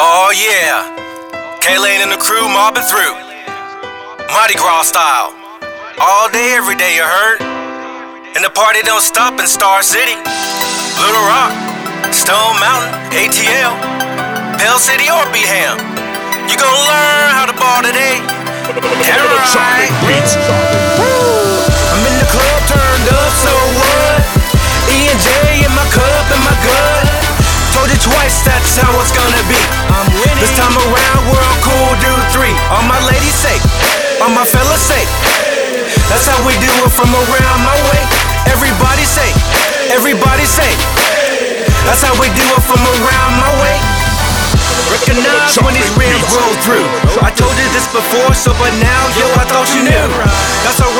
Oh yeah, K-Lane and the crew mobbing through. Mardi Gras style. All day, every day, you heard? And the party don't stop in Star City, Little Rock, Stone Mountain, ATL, Pell City, or Beham. You gonna learn how to ball today. Damn Told that's how it's gonna be. I'm winning. This time around, we're on cool dude three. All my ladies say, all my fellas say. That's how we do it from around my way. Everybody say, everybody say. That's how we do it from around my way. Recognize when these rims roll through. I told you this before, so but now, yo, I thought you knew. That's alright,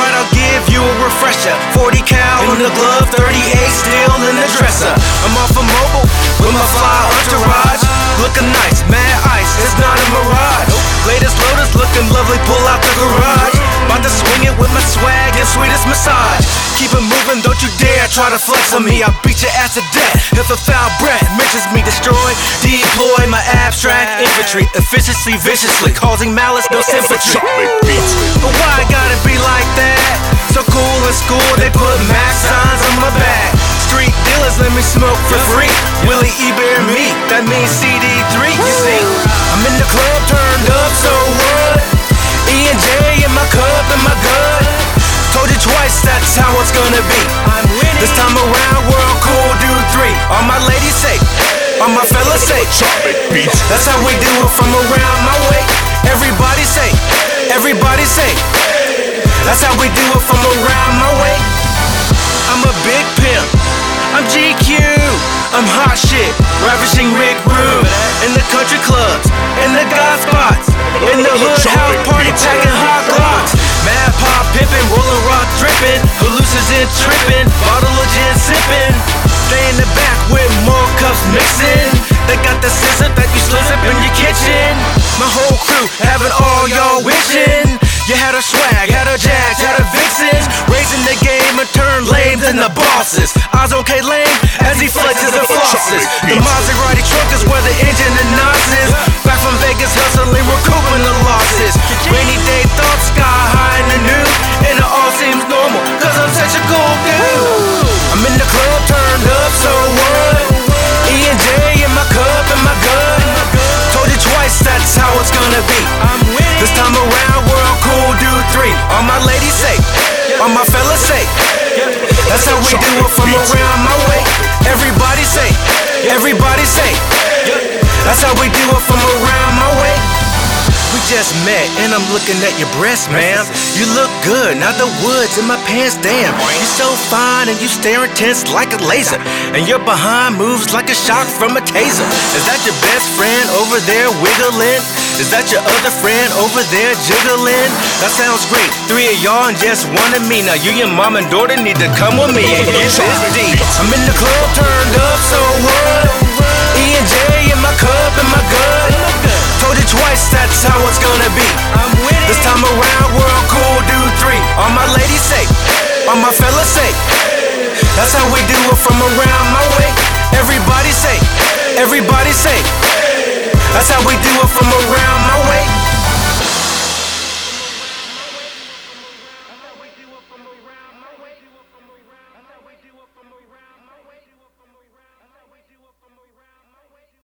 Looking nice, mad ice, it's not a mirage. Latest Lotus looking lovely, pull out the garage. About to swing it with my swag and sweetest massage. Keep it moving, don't you dare try to flex on me. I'll beat your ass to death if a foul breath mentions me. Destroy, deploy my abstract infantry, efficiently, viciously, causing malice, no sympathy. But why I gotta be like that? So cool in school, they put max signs on my back. Street dealers let me smoke for that means CD3, you see. I'm in the club turned up, so what? E and J in my cup and my gut. Told you twice, that's how it's gonna be. I'm winning. This time around, we're cool dude three. All my ladies say, all my fellas say. That's how we do it from around my way. Everybody say, everybody say. That's how we do it from around my way. I'm a big. I'm GQ. I'm hot shit, ravishing Rick Rude in the country clubs, in the god spots, in the hood house party packing hot glocks. Mad pop pimpin', rollin' rock drippin', hallucinogen trippin', bottle of gin sippin'. Stay in the back with more cups mixin'. They got the scissor that you slip in your kitchen. My whole crew having all y'all wishin'. You had a swag, had a jack, had a vixens, raising the game and turn lames into bosses. Flosses. The Maserati truck is where the engine and nos is. Back from Vegas hustling, recouping the losses. Rainy day thoughts sky high in the new, and it all seems normal, cause I'm such a cool dude. I'm in the club turned up, so what? E and J in my cup and my gut. Told you twice, that's how it's gonna be. This time around, we're on cool dude three. All my ladies say, all my fellas say. That's how we do it from around my way. Everybody say, everybody say. That's how we do it from around my way. We just met and I'm looking at your breasts, ma'am. You look good, now the woods in my pants, damn. You're so fine and you stare intense like a laser. And your behind moves like a shock from a taser. Is that your best friend over there wiggling? Is that your other friend over there jiggling? That sounds great. Three of y'all and just one of me. Now you, your mom and daughter need to come with me and get this deep. I'm in the club turned up, so what? E and J in my cup and my gut. Told you twice, that's how it's gonna be. I'm winning. This time around, we're on cool dude three. All my ladies say, all my fellas say. That's how we do it from around my way. Everybody say, everybody say. That's how we do it from around.